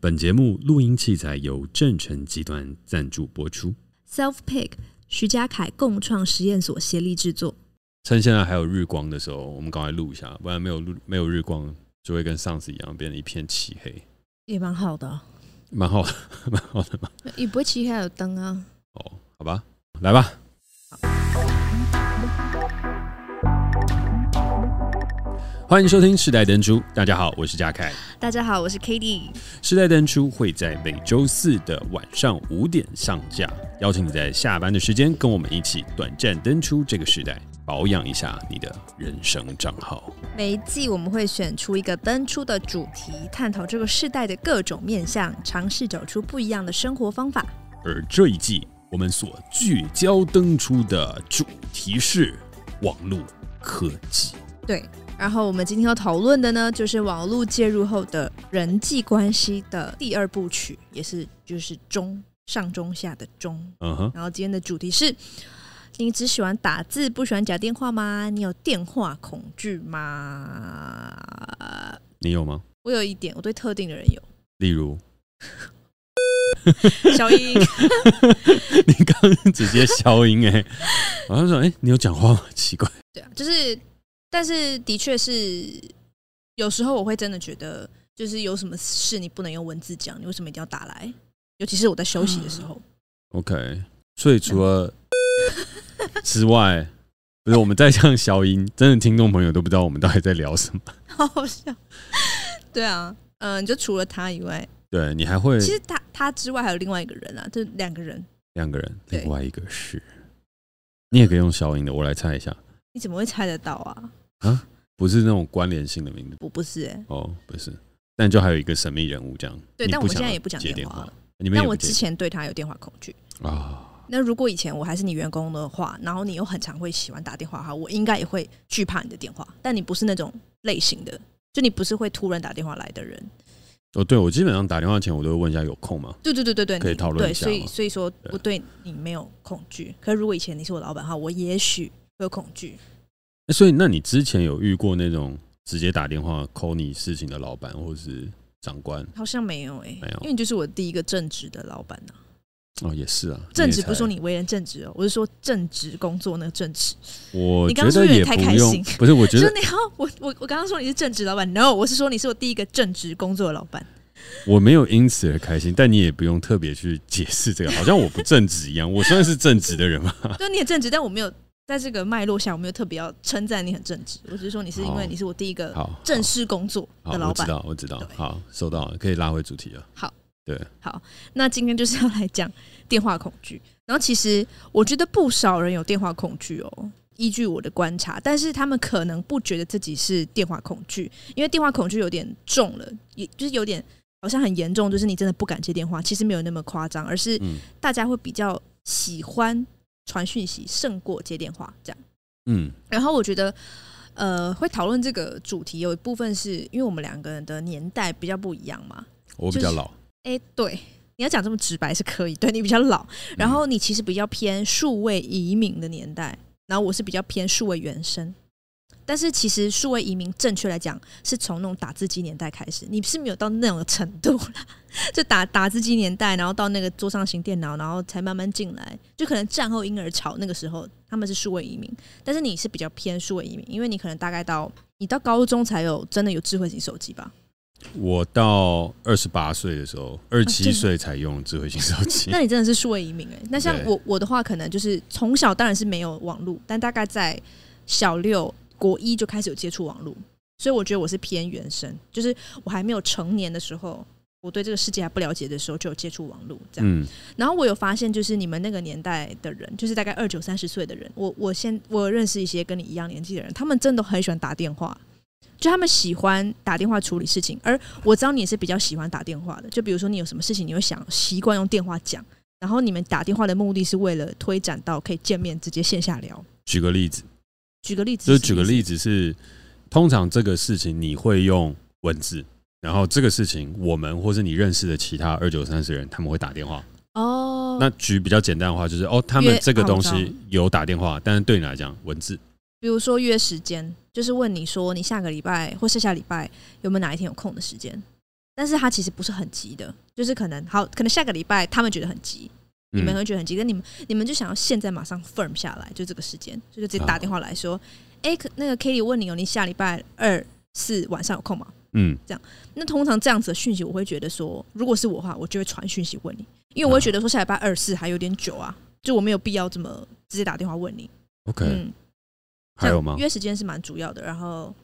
本节目录音器材由正成集团赞助播出，Self Pick 徐家凯共创实验所协力制作。趁现在还有日光的时候，我们赶快录一下，不然没有录没有日光，就会跟上次一样变成一片漆黑。也蛮好的，蛮好的，蛮好的嘛。也不会漆黑，还有灯啊。哦，好吧，来吧。欢迎收听世代登出，大家好，我是嘉凯。大家好，我是 Cady。世代登出会在每周四的晚上五点上架，邀请你在下班的时间跟我们一起短暂登出这个时代，保养一下你的人生账号。每一季我们会选出一个登出的主题，探讨这个世代的各种面向，尝试找出不一样的生活方法。而这一季我们所聚焦登出的主题是网络科技。对。然后我们今天要讨论的呢，就是网络介入后的人际关系的第二部曲，也是就是中上中下的中。嗯哼。然后今天的主题是：你只喜欢打字，不喜欢讲电话吗？你有电话恐惧吗？你有吗？我有一点，我对特定的人有。例如，消音。你刚刚直接消音哎、欸！我刚说，哎，你有讲话吗？奇怪。对啊，就是。但是，的确是有时候我会真的觉得，就是有什么事你不能用文字讲，你为什么一定要打来？尤其是我在休息的时候。OK，所以除了之外，不是我们在这样消音，真的听众朋友都不知道我们到底在聊什么，好好笑。对啊，嗯，就除了他以外，对你还会？其实他他之外还有另外一个人啊，就两个人，两个人，另外一个是，你也可以用消音的，我来猜一下。你怎么会猜得到啊？啊，不是那种关联性的名字，我不是哎、欸，哦不是，但就还有一个神秘人物这样。对，但我们现在也不讲电话了。你但我之前对他有电话恐惧啊。哦、那如果以前我还是你员工的话，然后你又很常会喜欢打电话哈，我应该也会惧怕你的电话。但你不是那种类型的，就你不是会突然打电话来的人。哦，对，我基本上打电话前我都会问一下有空吗？对对对对对，可以讨论一下。所以所以说我对你没有恐惧。可是如果以前你是我老板的话，我也许会有恐惧。所以，那你之前有遇过那种直接打电话 call 你事情的老板或是长官？好像没有诶、欸，没有，因为你就是我第一个正职的老板。哦，也是啊，正职不是说你为人正直哦，我是说正职工作那个正职。我觉得也不用，不是，我觉得 你好，我我我刚刚说你是正职老板，no，我是说你是我第一个正职工作的老板。我没有因此而开心，但你也不用特别去解释这个，好像我不正直一样。我算是正直的人吗？对，你也正直，但我没有。在这个脉络下，我没有特别要称赞你很正直，我只是说你是因为你是我第一个正式工作的老板。我知道，我知道。好，收到了，可以拉回主题了。好，对，好，那今天就是要来讲电话恐惧。然后其实我觉得不少人有电话恐惧哦，依据我的观察，但是他们可能不觉得自己是电话恐惧，因为电话恐惧有点重了，也就是有点好像很严重，就是你真的不敢接电话。其实没有那么夸张，而是大家会比较喜欢。传讯息胜过接电话，这样。嗯，然后我觉得，呃，会讨论这个主题，有一部分是因为我们两个人的年代比较不一样嘛。我比较老。哎、就是，对，你要讲这么直白是可以。对，你比较老，然后你其实比较偏数位移民的年代，然后我是比较偏数位原生。但是其实数位移民，正确来讲，是从那种打字机年代开始。你是没有到那种程度啦，就打打字机年代，然后到那个桌上型电脑，然后才慢慢进来。就可能战后婴儿潮那个时候，他们是数位移民。但是你是比较偏数位移民，因为你可能大概到你到高中才有真的有智慧型手机吧。我到二十八岁的时候，二十七岁才用智慧型手机。那你真的是数位移民哎、欸。那像我我的话，可能就是从小当然是没有网络，但大概在小六。国一就开始有接触网络，所以我觉得我是偏原生，就是我还没有成年的时候，我对这个世界还不了解的时候就有接触网络这样。嗯，然后我有发现，就是你们那个年代的人，就是大概二九三十岁的人，我我先我认识一些跟你一样年纪的人，他们真的很喜欢打电话，就他们喜欢打电话处理事情。而我知道你也是比较喜欢打电话的，就比如说你有什么事情，你会想习惯用电话讲，然后你们打电话的目的是为了推展到可以见面直接线下聊。举个例子。举个例子，就举个例子是，通常这个事情你会用文字，然后这个事情我们或是你认识的其他二九三十人他们会打电话。哦。那举比较简单的话就是哦，他们这个东西有打电话，但是对你来讲文字，比如说约时间，就是问你说你下个礼拜或下下礼拜有没有哪一天有空的时间，但是他其实不是很急的，就是可能好，可能下个礼拜他们觉得很急，你们会觉得很急，跟、嗯、你们你们就想要现在马上 firm 下来，就这个时间，所以就直接打电话来说，哎、欸，那个 Katie 问你哦，你下礼拜二四晚上有空吗？嗯，这样，那通常这样子的讯息，我会觉得说，如果是我的话，我就会传讯息问你，因为我会觉得说下礼拜二四还有点久啊，就我没有必要这么直接打电话问你。OK，嗯，还有吗？约时间是蛮主要的，然后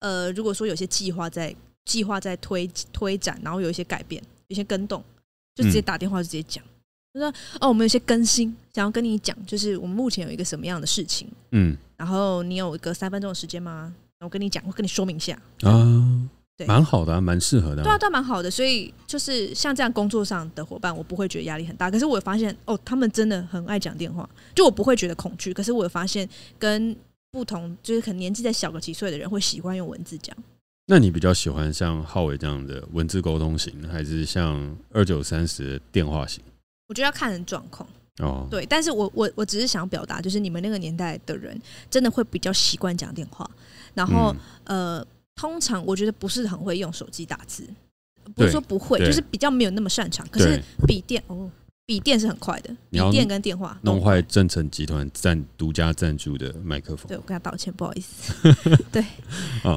呃，如果说有些计划在。计划在推推展，然后有一些改变，有些更动，就直接打电话就直接讲，就说哦，我们有些更新，想要跟你讲，就是我们目前有一个什么样的事情，嗯，然后你有一个三分钟的时间吗？我跟你讲，我跟你说明一下啊，对，蛮好的，蛮适合的，对啊，对，蛮好的，所以就是像这样工作上的伙伴，我不会觉得压力很大。可是我有发现哦，他们真的很爱讲电话，就我不会觉得恐惧。可是我有发现，跟不同就是可能年纪再小个几岁的人，会喜欢用文字讲。那你比较喜欢像浩伟这样的文字沟通型，还是像二九三十的电话型？我觉得要看人状况哦。对，但是我我我只是想表达，就是你们那个年代的人真的会比较习惯讲电话，然后、嗯、呃，通常我觉得不是很会用手机打字，不是说不会，就是比较没有那么擅长。可是笔电哦。笔电是很快的，笔电跟电话弄坏正成集团赞独家赞助的麦克风，对，我跟他道歉，不好意思。对，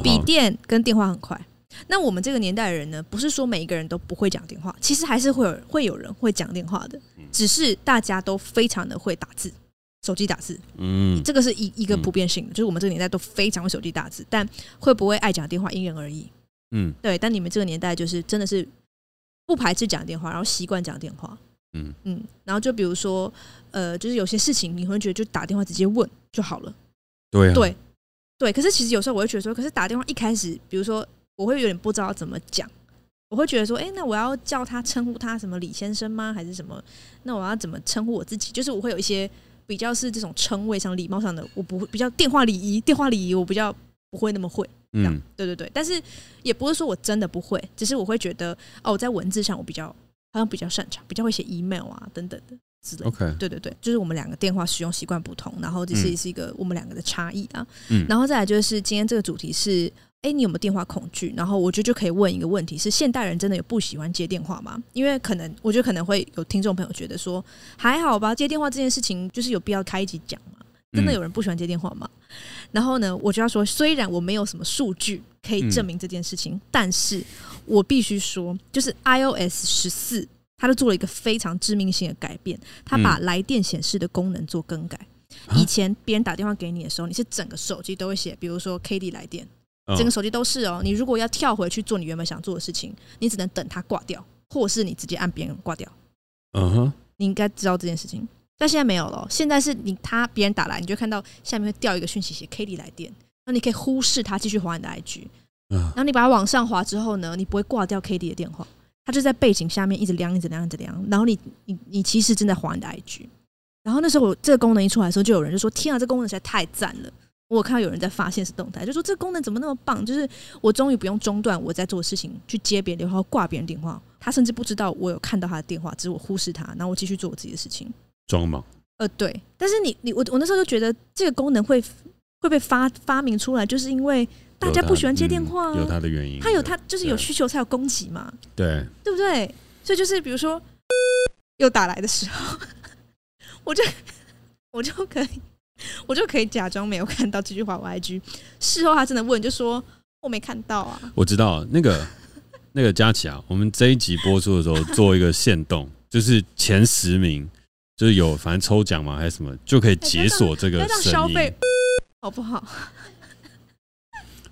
笔电跟电话很快。那我们这个年代的人呢，不是说每一个人都不会讲电话，其实还是会有会有人会讲电话的，只是大家都非常的会打字，手机打字。嗯，这个是一一个普遍性的，就是我们这个年代都非常会手机打字，但会不会爱讲电话因人而异。嗯，对，但你们这个年代就是真的是不排斥讲电话，然后习惯讲电话。嗯嗯，然后就比如说，呃，就是有些事情你会觉得就打电话直接问就好了。对啊，对对。可是其实有时候我会觉得说，可是打电话一开始，比如说我会有点不知道怎么讲，我会觉得说，哎，那我要叫他称呼他什么李先生吗？还是什么？那我要怎么称呼我自己？就是我会有一些比较是这种称谓上礼貌上的，我不会比较电话礼仪，电话礼仪我比较不会那么会。嗯，对对对。但是也不是说我真的不会，只是我会觉得哦，在文字上我比较。好像比较擅长，比较会写 email 啊等等的之类的。Okay. 对对对，就是我们两个电话使用习惯不同，然后这是是一个我们两个的差异啊。嗯，然后再来就是今天这个主题是，哎，你有没有电话恐惧？然后我觉得就可以问一个问题：是现代人真的有不喜欢接电话吗？因为可能我觉得可能会有听众朋友觉得说，还好吧，接电话这件事情就是有必要开一集讲嘛？真的有人不喜欢接电话吗？嗯、然后呢，我就要说，虽然我没有什么数据可以证明这件事情，嗯、但是。我必须说，就是 iOS 十四，它都做了一个非常致命性的改变，它把来电显示的功能做更改。嗯、以前别人打电话给你的时候，你是整个手机都会写，比如说 Katie 来电，整个手机都是哦。你如果要跳回去做你原本想做的事情，你只能等它挂掉，或是你直接按别人挂掉。嗯哼，你应该知道这件事情，但现在没有了。现在是你他别人打来，你就看到下面会掉一个讯息，写 Katie 来电，那你可以忽视它，继续滑你的 IG。然后你把它往上滑之后呢，你不会挂掉 Katie 的电话，它就在背景下面一直亮，一直亮，一直亮。然后你你你其实正在滑你的 IG。然后那时候我这个功能一出来的时候，就有人就说：“天啊，这个功能实在太赞了！”我看到有人在发现是动态，就说：“这个功能怎么那么棒？就是我终于不用中断我在做的事情去接别人电话，挂别人电话。他甚至不知道我有看到他的电话，只是我忽视他，然后我继续做我自己的事情。”装忙？呃，对。但是你你我我那时候就觉得这个功能会会被发发明出来，就是因为。大家不喜欢接电话，有他的原因。他有他就是有需求才有供给嘛，对对不对？所以就是比如说又打来的时候，我就 我就可以 我就可以假装没有看到这句话。我 IG 事后他真的问，就说我没看到啊。我知道那个 那个佳琪啊，我们这一集播出的时候做一个限动，就是前十名就是有反正抽奖嘛还是什么，就可以解锁这个声音，好不好？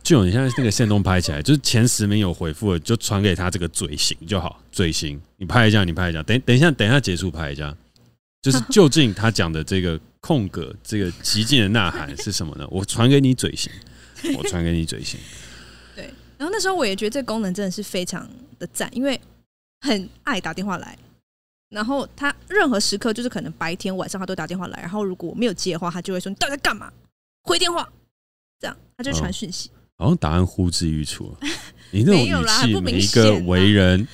就你现在那个线动拍起来，就是前十名有回复的，就传给他这个嘴型就好。嘴型，你拍一下，你拍一下。等等一下，等一下结束拍一下。就是究竟他讲的这个空格，这个极尽的呐喊是什么呢？我传给你嘴型，我传给你嘴型。对。然后那时候我也觉得这个功能真的是非常的赞，因为很爱打电话来。然后他任何时刻，就是可能白天晚上他都打电话来。然后如果我没有接的话，他就会说：“你到底在干嘛？回电话。”这样他就传讯息。哦好像 答案呼之欲出，你那种语气，每一个为人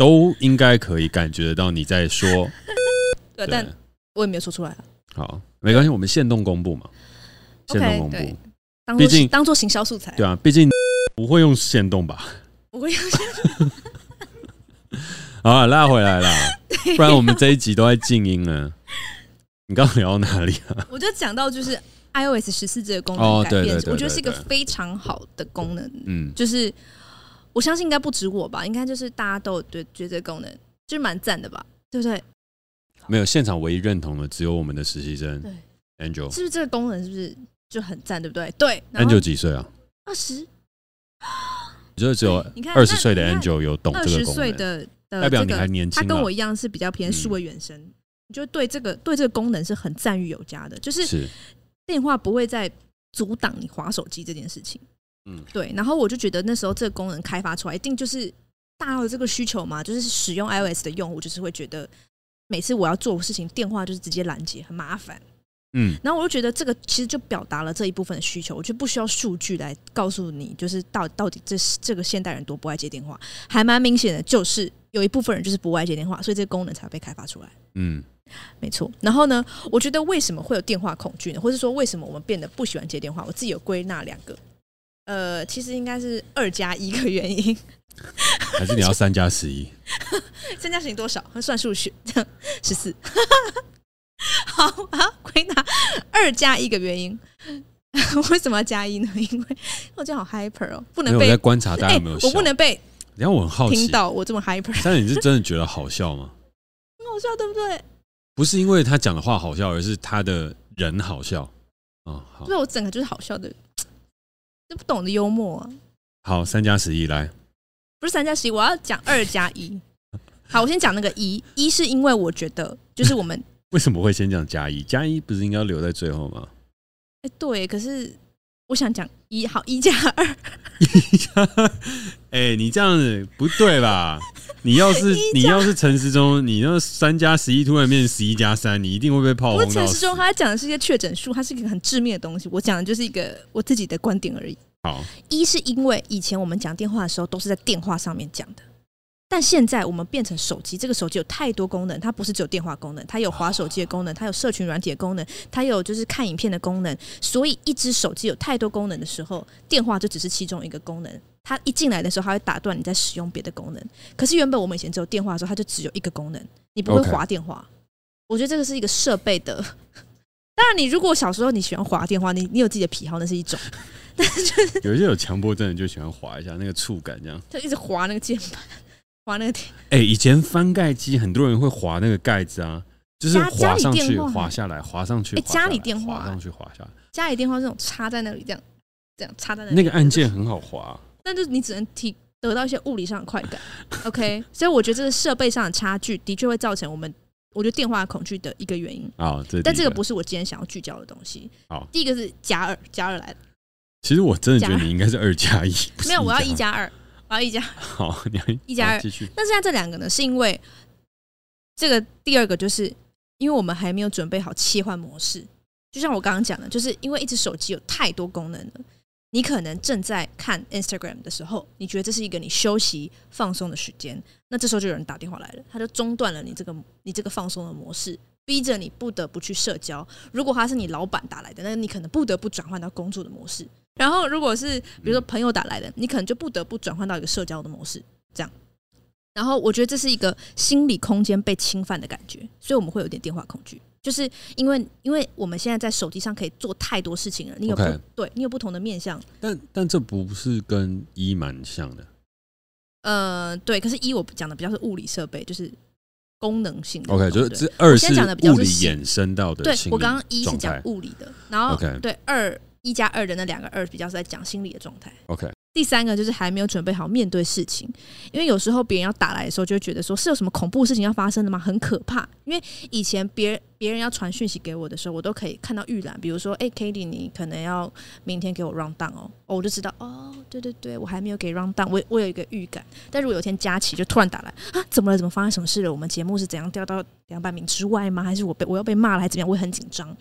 都应该可以感觉得到你在说。对，但我也没有说出来。好，没关系，我们限动公布嘛，限动公布。毕竟当做行销素材，对啊，毕竟不会用限动吧？不会用限动。好了，拉回来了，不然我们这一集都在静音了。你刚刚聊到哪里啊？我就讲到就是 iOS 十四这个功能改变，我觉得是一个非常好的功能。嗯，就是我相信应该不止我吧，应该就是大家都对觉得这个功能就是蛮赞的吧，对不对？没有现场唯一认同的只有我们的实习生，对 Angel，是不是这个功能是不是就很赞，对不对？对，Angel 几岁啊？二十。你觉得只有二十岁的 Angel 有懂这个功能。代表你还年轻，他跟我一样是比较偏数位原生，嗯、你就对这个对这个功能是很赞誉有加的，就是电话不会再阻挡你滑手机这件事情。嗯，对。然后我就觉得那时候这个功能开发出来，一定就是大家有这个需求嘛，就是使用 iOS 的用户就是会觉得每次我要做事情，电话就是直接拦截，很麻烦。嗯，然后我就觉得这个其实就表达了这一部分的需求，我就不需要数据来告诉你，就是到到底这是这个现代人多不爱接电话，还蛮明显的，就是。有一部分人就是不爱接电话，所以这个功能才会被开发出来。嗯，没错。然后呢，我觉得为什么会有电话恐惧呢？或者说为什么我们变得不喜欢接电话？我自己有归纳两个。呃，其实应该是二加一个原因，还是你要三加十一？三加十一多少？算数学，十四。好啊，回答二加一个原因。为什么要加一呢？因为我这样好 hyper 哦，不能被在观察大家有没有、欸？我不能被。然后我很好奇，听到我这么 hyper，但是你是真的觉得好笑吗？很好笑，对不对？不是因为他讲的话好笑，而是他的人好笑啊！好，对，我整个就是好笑的，就不懂得幽默啊！好，三加十一来，不是三加十一，我要讲二加一。好，我先讲那个一，一是因为我觉得，就是我们 为什么会先讲加一？加一不是应该留在最后吗？哎，对，可是。我想讲一好一加二，一加二，哎，你这样子不对吧？你要是你要是陈时中，你那三加十一突然变成十一加三，你一定会被炮轰。陈时中他讲的是一个确诊数，它是一个很致命的东西。我讲的就是一个我自己的观点而已。好，一是因为以前我们讲电话的时候都是在电话上面讲的。但现在我们变成手机，这个手机有太多功能，它不是只有电话功能，它有滑手机的功能，它有社群软体的功能，它有就是看影片的功能。所以一只手机有太多功能的时候，电话就只是其中一个功能。它一进来的时候，它会打断你在使用别的功能。可是原本我们以前只有电话的时候，它就只有一个功能，你不会滑电话。我觉得这个是一个设备的。当然，你如果小时候你喜欢滑电话，你你有自己的癖好，那是一种。但是就是有一些有强迫症的就喜欢滑一下那个触感，这样就一直滑那个键盘。滑那个铁，哎，以前翻盖机很多人会滑那个盖子啊，就是滑上去、滑下来、滑上去。哎，家里电话滑上去、滑下来，家里电话这种插在那里，这样这样插在那里，那个按键很好滑，但就是你只能提得到一些物理上的快感。OK，所以我觉得这个设备上的差距的确会造成我们，我觉得电话恐惧的一个原因啊。但这个不是我今天想要聚焦的东西。好，第一个是加二，加二来的。其实我真的觉得你应该是二加一，没有，我要一加二。好，一家 好，你一加二。那现在这两个呢？是因为这个第二个，就是因为我们还没有准备好切换模式。就像我刚刚讲的，就是因为一只手机有太多功能了。你可能正在看 Instagram 的时候，你觉得这是一个你休息放松的时间，那这时候就有人打电话来了，他就中断了你这个你这个放松的模式，逼着你不得不去社交。如果他是你老板打来的，那你可能不得不转换到工作的模式。然后，如果是比如说朋友打来的，你可能就不得不转换到一个社交的模式，这样。然后，我觉得这是一个心理空间被侵犯的感觉，所以我们会有点电话恐惧，就是因为因为我们现在在手机上可以做太多事情了，你有不.对你有不同的面向。但但这不是跟一蛮像的。呃，对，可是一我讲的比较是物理设备，就是功能性的。OK，就是这二是物理衍生到的。对，我刚刚一是讲物理的，然后.对二。一加二的那两个二比较是在讲心理的状态。OK，第三个就是还没有准备好面对事情，因为有时候别人要打来的时候，就会觉得说是有什么恐怖事情要发生的吗？很可怕。因为以前别人别人要传讯息给我的时候，我都可以看到预览，比如说，哎，Cady，你可能要明天给我 round down 哦，哦，我就知道，哦，对对对，我还没有给 run down，我我有一个预感。但如果有一天佳琪就突然打来啊，怎么了？怎么发生什么事了？我们节目是怎样掉到两百名之外吗？还是我被我要被骂了，还是怎么样？我会很紧张。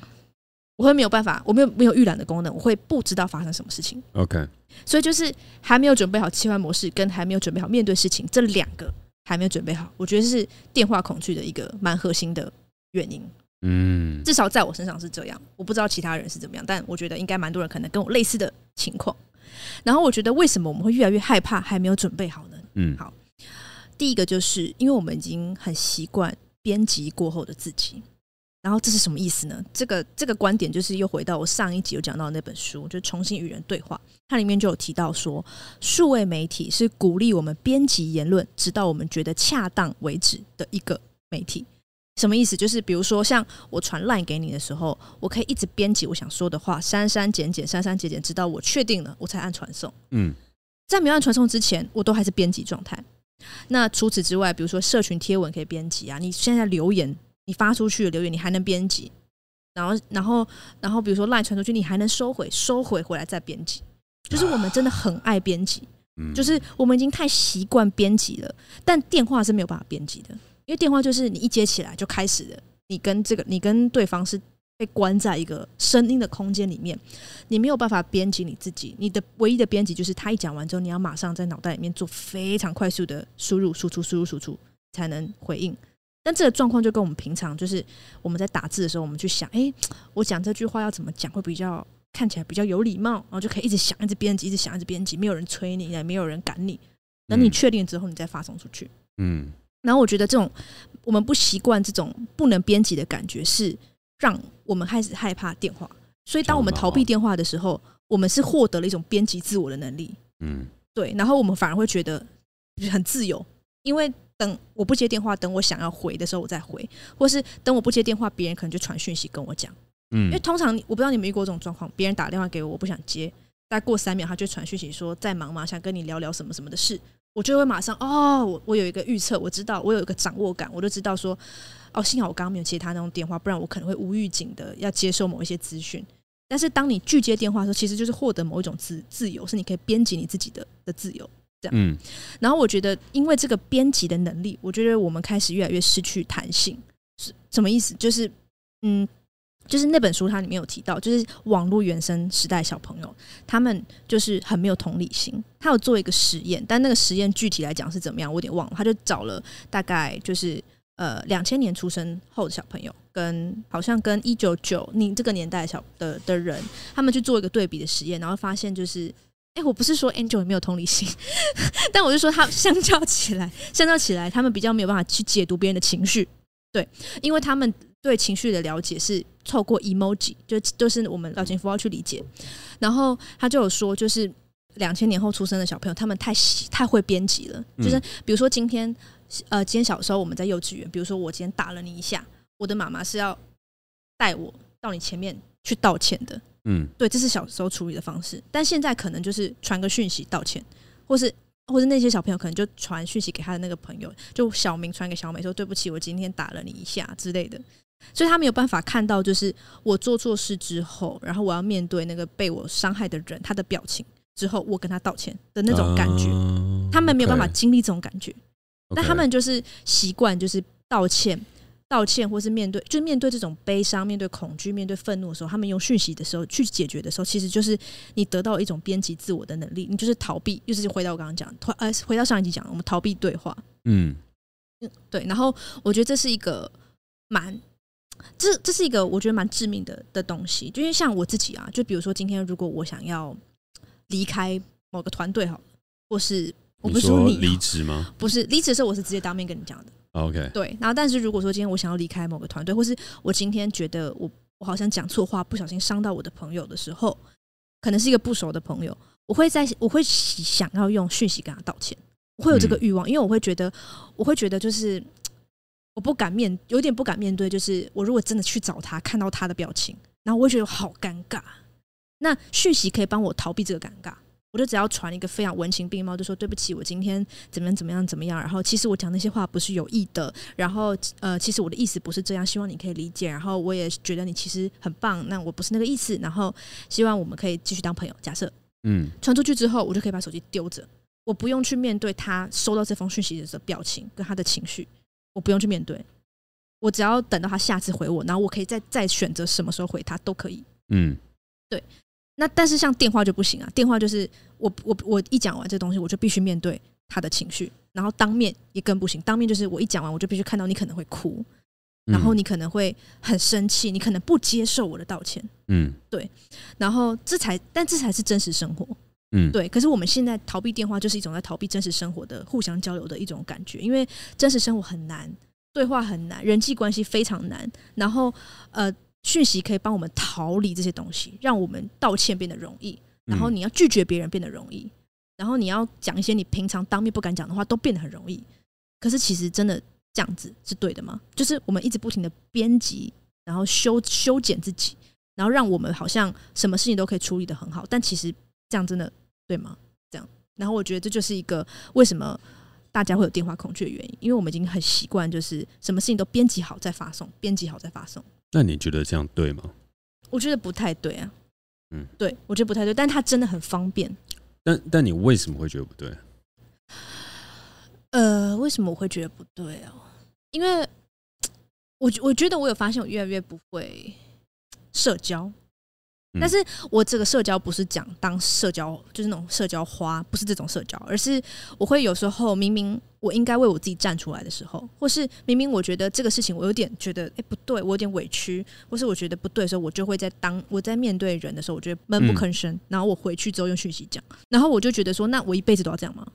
我会没有办法，我没有没有预览的功能，我会不知道发生什么事情。OK，所以就是还没有准备好切换模式，跟还没有准备好面对事情，这两个还没有准备好，我觉得是电话恐惧的一个蛮核心的原因。嗯，至少在我身上是这样，我不知道其他人是怎么样，但我觉得应该蛮多人可能跟我类似的情况。然后我觉得为什么我们会越来越害怕，还没有准备好呢？嗯，好，第一个就是因为我们已经很习惯编辑过后的自己。然后这是什么意思呢？这个这个观点就是又回到我上一集有讲到的那本书，就重新与人对话。它里面就有提到说，数位媒体是鼓励我们编辑言论，直到我们觉得恰当为止的一个媒体。什么意思？就是比如说，像我传 LINE 给你的时候，我可以一直编辑我想说的话，删删减减，删删减减，直到我确定了，我才按传送。嗯，在没有按传送之前，我都还是编辑状态。那除此之外，比如说社群贴文可以编辑啊，你现在留言。你发出去的留言，你还能编辑，然后，然后，然后，比如说赖传出去，你还能收回，收回回来再编辑。就是我们真的很爱编辑，就是我们已经太习惯编辑了。但电话是没有办法编辑的，因为电话就是你一接起来就开始了，你跟这个，你跟对方是被关在一个声音的空间里面，你没有办法编辑你自己。你的唯一的编辑就是他一讲完之后，你要马上在脑袋里面做非常快速的输入、输出、输入、输出，才能回应。但这个状况就跟我们平常就是我们在打字的时候，我们去想，哎，我讲这句话要怎么讲会比较看起来比较有礼貌，然后就可以一直想，一直编辑，一直想，一直编辑，没有人催你，也没有人赶你。等你确定之后，你再发送出去。嗯。然后我觉得这种我们不习惯这种不能编辑的感觉，是让我们开始害怕电话。所以当我们逃避电话的时候，我们是获得了一种编辑自我的能力。嗯。对，然后我们反而会觉得很自由，因为。等我不接电话，等我想要回的时候我再回，或是等我不接电话，别人可能就传讯息跟我讲。嗯，因为通常我不知道你们遇过这种状况，别人打电话给我，我不想接，再过三秒他就传讯息说在忙吗？想跟你聊聊什么什么的事，我就会马上哦，我我有一个预测，我知道我有一个掌握感，我就知道说哦，幸好我刚刚没有接他那种电话，不然我可能会无预警的要接受某一些资讯。但是当你拒接电话的时候，其实就是获得某一种自自由，是你可以编辑你自己的的自由。这样，嗯，然后我觉得，因为这个编辑的能力，我觉得我们开始越来越失去弹性，是什么意思？就是，嗯，就是那本书它里面有提到，就是网络原生时代小朋友，他们就是很没有同理心。他有做一个实验，但那个实验具体来讲是怎么样，我有点忘了。他就找了大概就是呃两千年出生后的小朋友，跟好像跟一九九零这个年代的小的的人，他们去做一个对比的实验，然后发现就是。哎，我不是说 Angel 没有同理心，但我就说他相较起来，相较起来，他们比较没有办法去解读别人的情绪，对，因为他们对情绪的了解是透过 emoji，就就是我们表情符号去理解。然后他就有说，就是两千年后出生的小朋友，他们太太会编辑了，就是比如说今天，呃，今天小时候我们在幼稚园，比如说我今天打了你一下，我的妈妈是要带我到你前面去道歉的。嗯，对，这是小时候处理的方式，但现在可能就是传个讯息道歉，或是或是那些小朋友可能就传讯息给他的那个朋友，就小明传给小美说对不起，我今天打了你一下之类的，所以他没有办法看到就是我做错事之后，然后我要面对那个被我伤害的人他的表情之后，我跟他道歉的那种感觉，他们没有办法经历这种感觉，但他们就是习惯就是道歉。道歉，或是面对，就面对这种悲伤、面对恐惧、面对愤怒的时候，他们用讯息的时候去解决的时候，其实就是你得到一种编辑自我的能力。你就是逃避，就是回到我刚刚讲，呃，回到上一集讲，我们逃避对话。嗯嗯，对。然后我觉得这是一个蛮，这这是一个我觉得蛮致命的的东西。就因为像我自己啊，就比如说今天如果我想要离开某个团队，好了，或是我不是说你离职吗？不是离职的时候，我是直接当面跟你讲的。OK，对，然后但是如果说今天我想要离开某个团队，或是我今天觉得我我好像讲错话，不小心伤到我的朋友的时候，可能是一个不熟的朋友，我会在我会想要用讯息跟他道歉，我会有这个欲望，因为我会觉得我会觉得就是我不敢面，有点不敢面对，就是我如果真的去找他，看到他的表情，然后我会觉得好尴尬，那讯息可以帮我逃避这个尴尬。我就只要传一个非常文情并茂，就说对不起，我今天怎么样怎么样怎么样。然后其实我讲那些话不是有意的。然后呃，其实我的意思不是这样，希望你可以理解。然后我也觉得你其实很棒，那我不是那个意思。然后希望我们可以继续当朋友。假设嗯，传出去之后，我就可以把手机丢着，我不用去面对他收到这封讯息的表情跟他的情绪，我不用去面对。我只要等到他下次回我，然后我可以再再选择什么时候回他都可以。嗯，对。那但是像电话就不行啊，电话就是我我我一讲完这东西，我就必须面对他的情绪，然后当面也更不行。当面就是我一讲完，我就必须看到你可能会哭，然后你可能会很生气，你可能不接受我的道歉。嗯，对。然后这才，但这才是真实生活。嗯，对。可是我们现在逃避电话，就是一种在逃避真实生活的互相交流的一种感觉，因为真实生活很难，对话很难，人际关系非常难。然后，呃，讯息可以帮我们逃离这些东西，让我们道歉变得容易。然后你要拒绝别人变得容易，然后你要讲一些你平常当面不敢讲的话，都变得很容易。可是其实真的这样子是对的吗？就是我们一直不停的编辑，然后修修剪自己，然后让我们好像什么事情都可以处理得很好，但其实这样真的对吗？这样，然后我觉得这就是一个为什么大家会有电话恐惧的原因，因为我们已经很习惯，就是什么事情都编辑好再发送，编辑好再发送。那你觉得这样对吗？我觉得不太对啊。嗯，对，我觉得不太对，但它真的很方便。但但你为什么会觉得不对？呃，为什么我会觉得不对哦？因为 我我觉得我有发现，我越来越不会社交。但是我这个社交不是讲当社交，就是那种社交花，不是这种社交，而是我会有时候明明我应该为我自己站出来的时候，或是明明我觉得这个事情我有点觉得哎不对，我有点委屈，或是我觉得不对的时候，我就会在当我在面对人的时候，我觉得闷不吭声，然后我回去之后用讯息讲，然后我就觉得说，那我一辈子都要这样吗？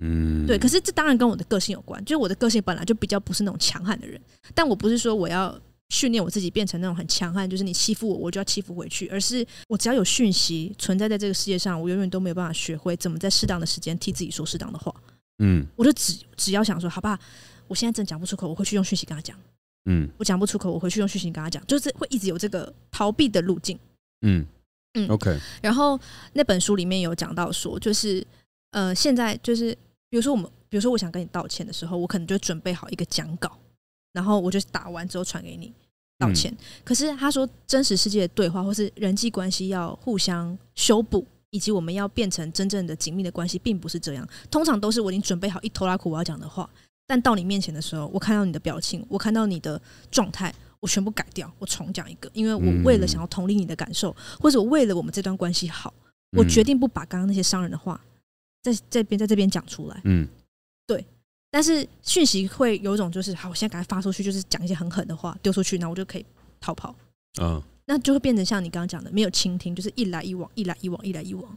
嗯，对。可是这当然跟我的个性有关，就是我的个性本来就比较不是那种强悍的人，但我不是说我要。训练我自己变成那种很强悍，就是你欺负我，我就要欺负回去。而是我只要有讯息存在在这个世界上，我永远都没有办法学会怎么在适当的时间替自己说适当的话。嗯，我就只只要想说，好吧，我现在真讲不出口，我会去用讯息跟他讲。嗯，我讲不出口，我回去用讯息跟他讲，就是会一直有这个逃避的路径。嗯嗯，OK。然后那本书里面有讲到说，就是呃，现在就是比如说我们，比如说我想跟你道歉的时候，我可能就准备好一个讲稿，然后我就打完之后传给你。道歉，嗯、可是他说真实世界的对话或是人际关系要互相修补，以及我们要变成真正的紧密的关系，并不是这样。通常都是我已经准备好一头拉苦我要讲的话，但到你面前的时候，我看到你的表情，我看到你的状态，我全部改掉，我重讲一个，因为我为了想要同理你的感受，或者我为了我们这段关系好，我决定不把刚刚那些伤人的话在这边在这边讲出来。嗯，对。但是讯息会有一种就是，好，我现在赶快发出去，就是讲一些很狠的话丢出去，然后我就可以逃跑。嗯，那就会变成像你刚刚讲的，没有倾听，就是一来一往，一来一往，一来一往。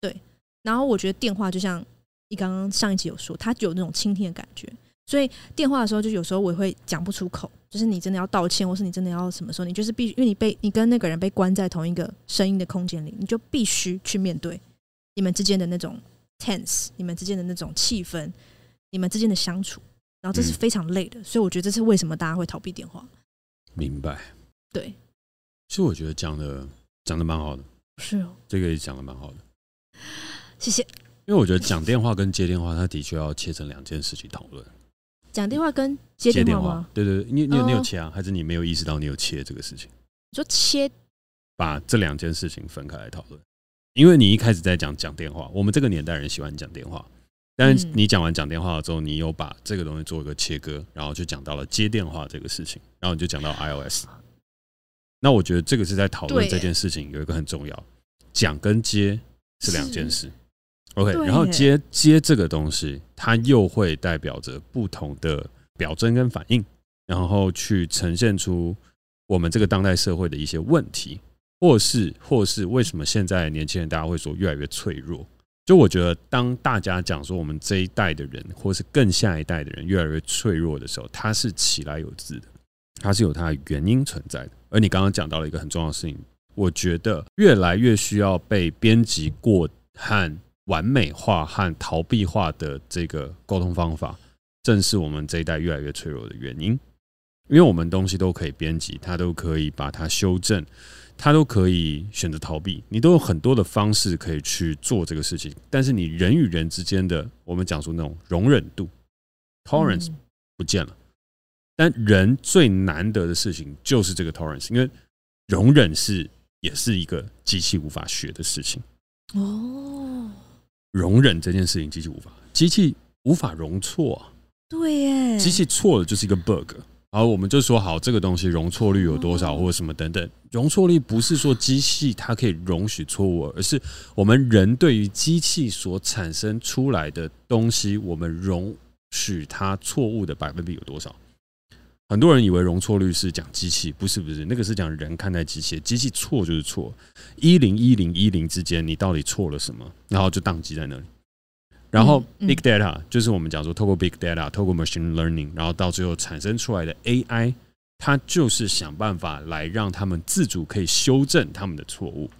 对。然后我觉得电话就像你刚刚上一集有说，它有那种倾听的感觉。所以电话的时候，就有时候我也会讲不出口，就是你真的要道歉，或是你真的要什么时候，你就是必须，因为你被你跟那个人被关在同一个声音的空间里，你就必须去面对你们之间的那种 tense，你们之间的那种气氛。你们之间的相处，然后这是非常累的，嗯、所以我觉得这是为什么大家会逃避电话。明白。对。其实我觉得讲的讲的蛮好的。是哦。这个也讲的蛮好的。谢谢。因为我觉得讲电话跟接电话，它的确要切成两件事情讨论。讲电话跟接电话。对对对，你你有你有切啊？还是你没有意识到你有切这个事情？你说切，把这两件事情分开来讨论。因为你一开始在讲讲电话，我们这个年代人喜欢讲电话。但是你讲完讲电话之后，你有把这个东西做一个切割，然后就讲到了接电话这个事情，然后你就讲到 iOS。那我觉得这个是在讨论这件事情有一个很重要，讲跟接是两件事。OK，然后接接这个东西，它又会代表着不同的表征跟反应，然后去呈现出我们这个当代社会的一些问题，或是或是为什么现在年轻人大家会说越来越脆弱。就我觉得，当大家讲说我们这一代的人，或是更下一代的人越来越脆弱的时候，它是起来有自的，它是有它的原因存在的。而你刚刚讲到了一个很重要的事情，我觉得越来越需要被编辑过和完美化和逃避化的这个沟通方法，正是我们这一代越来越脆弱的原因。因为我们东西都可以编辑，它都可以把它修正。他都可以选择逃避，你都有很多的方式可以去做这个事情。但是你人与人之间的，我们讲说那种容忍度 （tolerance） 不见了。但人最难得的事情就是这个 tolerance，因为容忍是也是一个机器无法学的事情。哦，容忍这件事情，机器无法，机器无法容错啊。对耶，机器错了就是一个 bug。好，我们就说好这个东西容错率有多少，或者什么等等。容错率不是说机器它可以容许错误，而是我们人对于机器所产生出来的东西，我们容许它错误的百分比有多少？很多人以为容错率是讲机器，不是不是，那个是讲人看待机器，机器错就是错，一零一零一零之间，你到底错了什么，然后就宕机在那里。然后 big data 就是我们讲说，透过 big data，透过 machine learning，然后到最后产生出来的 AI，它就是想办法来让他们自主可以修正他们的错误，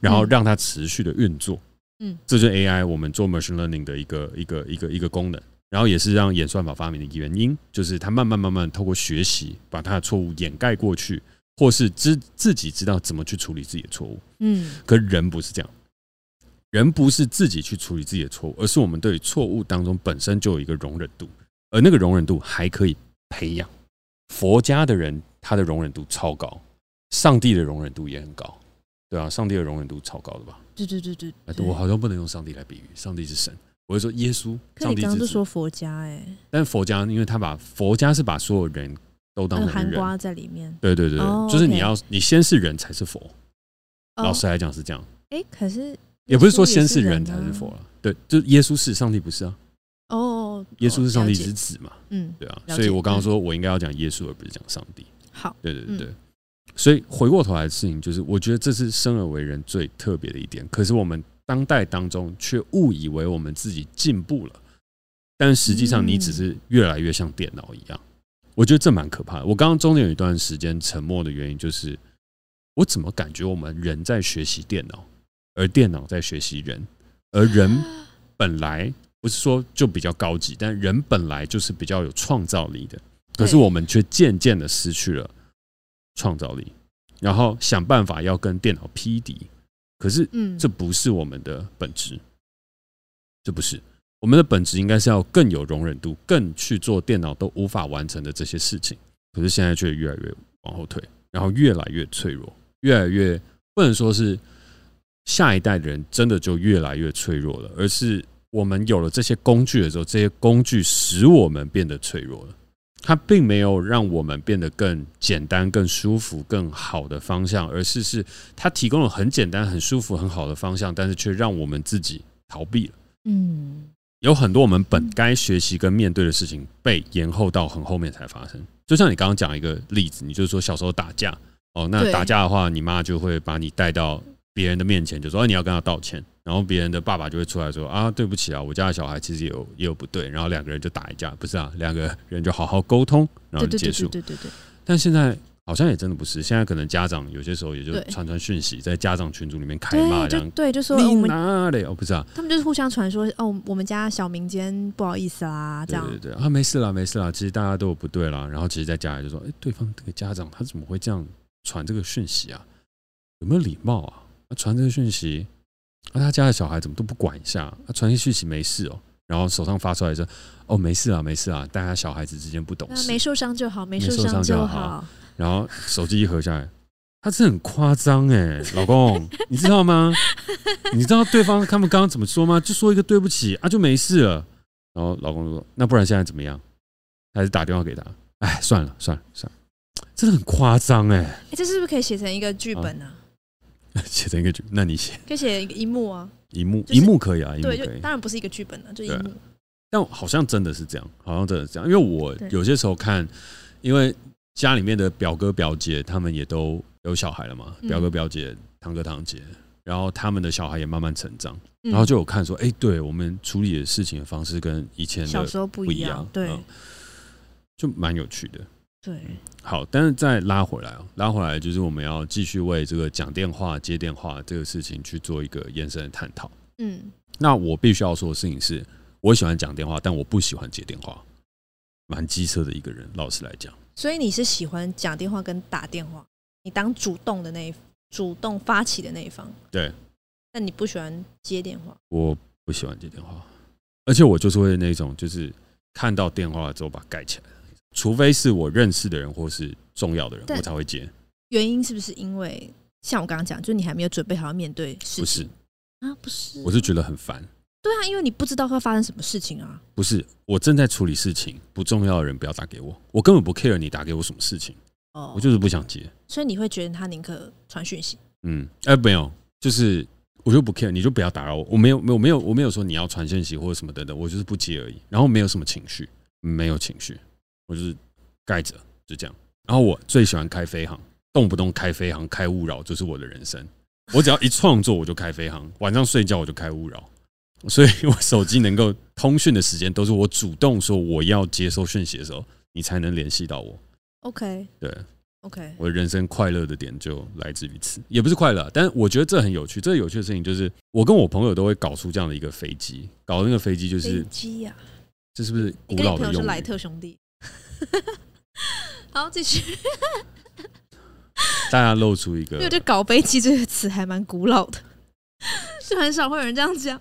然后让它持续的运作。嗯，这就是 AI 我们做 machine learning 的一个一个一个一个功能。然后也是让演算法发明的原因，就是它慢慢慢慢透过学习，把它的错误掩盖过去，或是知自己知道怎么去处理自己的错误。嗯，可人不是这样，人不是自己去处理自己的错误，而是我们对于错误当中本身就有一个容忍度，而那个容忍度还可以培养。佛家的人他的容忍度超高，上帝的容忍度也很高，对啊，上帝的容忍度超高的吧？对对对对，我好像不能用上帝来比喻，上帝是神。我会说耶稣，上帝刚刚就说佛家哎、欸，但佛家因为他把佛家是把所有人都当成人，含瓜在里面。对对对，哦、就是你要你先是人才是佛。哦、老实来讲是这样。哎、欸，可是也不是说先是人才是佛了。对，就耶稣是上帝不是啊？哦，耶稣是上帝之子嘛？嗯，对啊。所以我刚刚说我应该要讲耶稣，而不是讲上帝。好，对对对所以回过头来的事情就是，我觉得这是生而为人最特别的一点。可是我们。当代当中，却误以为我们自己进步了，但实际上你只是越来越像电脑一样。我觉得这蛮可怕的。我刚刚中间有一段时间沉默的原因，就是我怎么感觉我们人在学习电脑，而电脑在学习人，而人本来不是说就比较高级，但人本来就是比较有创造力的，可是我们却渐渐的失去了创造力，然后想办法要跟电脑匹敌。可是，这不是我们的本质，这不是我们的本质，应该是要更有容忍度，更去做电脑都无法完成的这些事情。可是现在却越来越往后退，然后越来越脆弱，越来越不能说是下一代的人真的就越来越脆弱了，而是我们有了这些工具的时候，这些工具使我们变得脆弱了。它并没有让我们变得更简单、更舒服、更好的方向，而是是它提供了很简单、很舒服、很好的方向，但是却让我们自己逃避了。嗯，有很多我们本该学习跟面对的事情被延后到很后面才发生。就像你刚刚讲一个例子，你就是说小时候打架哦，那打架的话，你妈就会把你带到别人的面前，就说你要跟他道歉。然后别人的爸爸就会出来说啊，对不起啊，我家的小孩其实也有也有不对，然后两个人就打一架，不是啊，两个人就好好沟通，然后就结束。对对对。但现在好像也真的不是，现在可能家长有些时候也就传传讯息，在家长群组里面开骂这样。对，就说我们哪里哦，不是啊，他们就是互相传说哦，我们家小民间不好意思啦，这样。对对对，啊，没事啦，没事啦，其实大家都有不对啦。然后其实，在家里就说，哎，对方这个家长他怎么会这样传这个讯息啊？有没有礼貌啊？传这个讯息。啊，他家的小孩怎么都不管一下？他传讯息没事哦，然后手上发出来说：“哦，没事啊，没事啊。”大家小孩子之间不懂事，没受伤就好，没受伤就好。然后手机一合下来，他真的很夸张哎，老公，你知道吗？你知道对方他们刚刚怎么说吗？就说一个对不起啊，就没事了。然后老公就说：“那不然现在怎么样？还是打电话给他？”哎，算了算了算了，真的很夸张哎。哎，这是不是可以写成一个剧本呢？啊写成一个剧，那你写？可以写一个一幕啊，一幕一幕可以啊，对，就当然不是一个剧本了，就一幕。但好像真的是这样，好像真的是这样，因为我有些时候看，因为家里面的表哥表姐他们也都有小孩了嘛，表哥表姐、堂哥堂姐，然后他们的小孩也慢慢成长，然后就有看说，哎，对我们处理的事情的方式跟以前的小时候不一样，对，就蛮有趣的。对，好，但是再拉回来哦，拉回来就是我们要继续为这个讲电话、接电话这个事情去做一个延伸的探讨。嗯，那我必须要说的事情是，我喜欢讲电话，但我不喜欢接电话，蛮机车的一个人，老实来讲。所以你是喜欢讲电话跟打电话，你当主动的那一主动发起的那一方。对，但你不喜欢接电话。我不喜欢接电话，而且我就是会那种，就是看到电话之后把它盖起来。除非是我认识的人或是重要的人，我才会接。原因是不是因为像我刚刚讲，就是你还没有准备好要面对事情？不是啊，不是，我是觉得很烦。对啊，因为你不知道会发生什么事情啊。不是，我正在处理事情，不重要的人不要打给我，我根本不 care 你打给我什么事情。哦，我就是不想接。所以你会觉得他宁可传讯息？嗯，哎，没有，就是我就不 care，你就不要打扰我。我没有，没有，没有，我没有说你要传讯息或者什么等等，我就是不接而已。然后没有什么情绪，没有情绪。我就是盖着，就这样。然后我最喜欢开飞航，动不动开飞航、开勿扰，就是我的人生。我只要一创作，我就开飞航；晚上睡觉，我就开勿扰。所以我手机能够通讯的时间，都是我主动说我要接收讯息的时候，你才能联系到我。OK，对，OK，我的人生快乐的点就来自于此，也不是快乐，但是我觉得这很有趣。这个有趣的事情就是，我跟我朋友都会搞出这样的一个飞机，搞那个飞机就是飞机呀，这是不是古老的？莱特兄弟。好，继续。大家露出一个，因为这“搞飞机”这个词还蛮古老的，是很少会有人这样讲。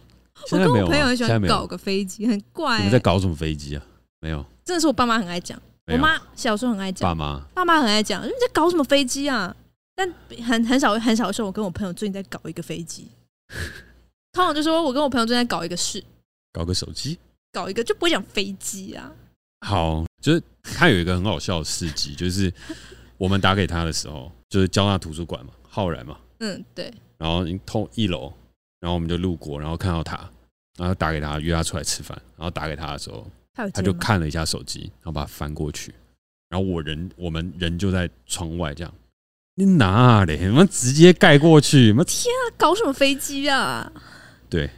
我跟我朋友很喜欢搞个飞机，很怪、欸。你们在搞什么飞机啊？没有，真的是我爸妈很爱讲。我妈小时候很爱讲，爸妈爸妈很爱讲。你在搞什么飞机啊？但很很少很少的时候，我跟我朋友最近在搞一个飞机。通常就说我跟我朋友正在搞一个事，搞个手机，搞一个就不会讲飞机啊。好，就是他有一个很好笑的事迹，就是我们打给他的时候，就是交大图书馆嘛，浩然嘛，嗯，对。然后你通一楼，然后我们就路过，然后看到他，然后打给他约他出来吃饭，然后打给他的时候，他，他就看了一下手机，然后把它翻过去，然后我人我们人就在窗外这样，你哪里？你们直接盖过去？我天啊，搞什么飞机啊？对，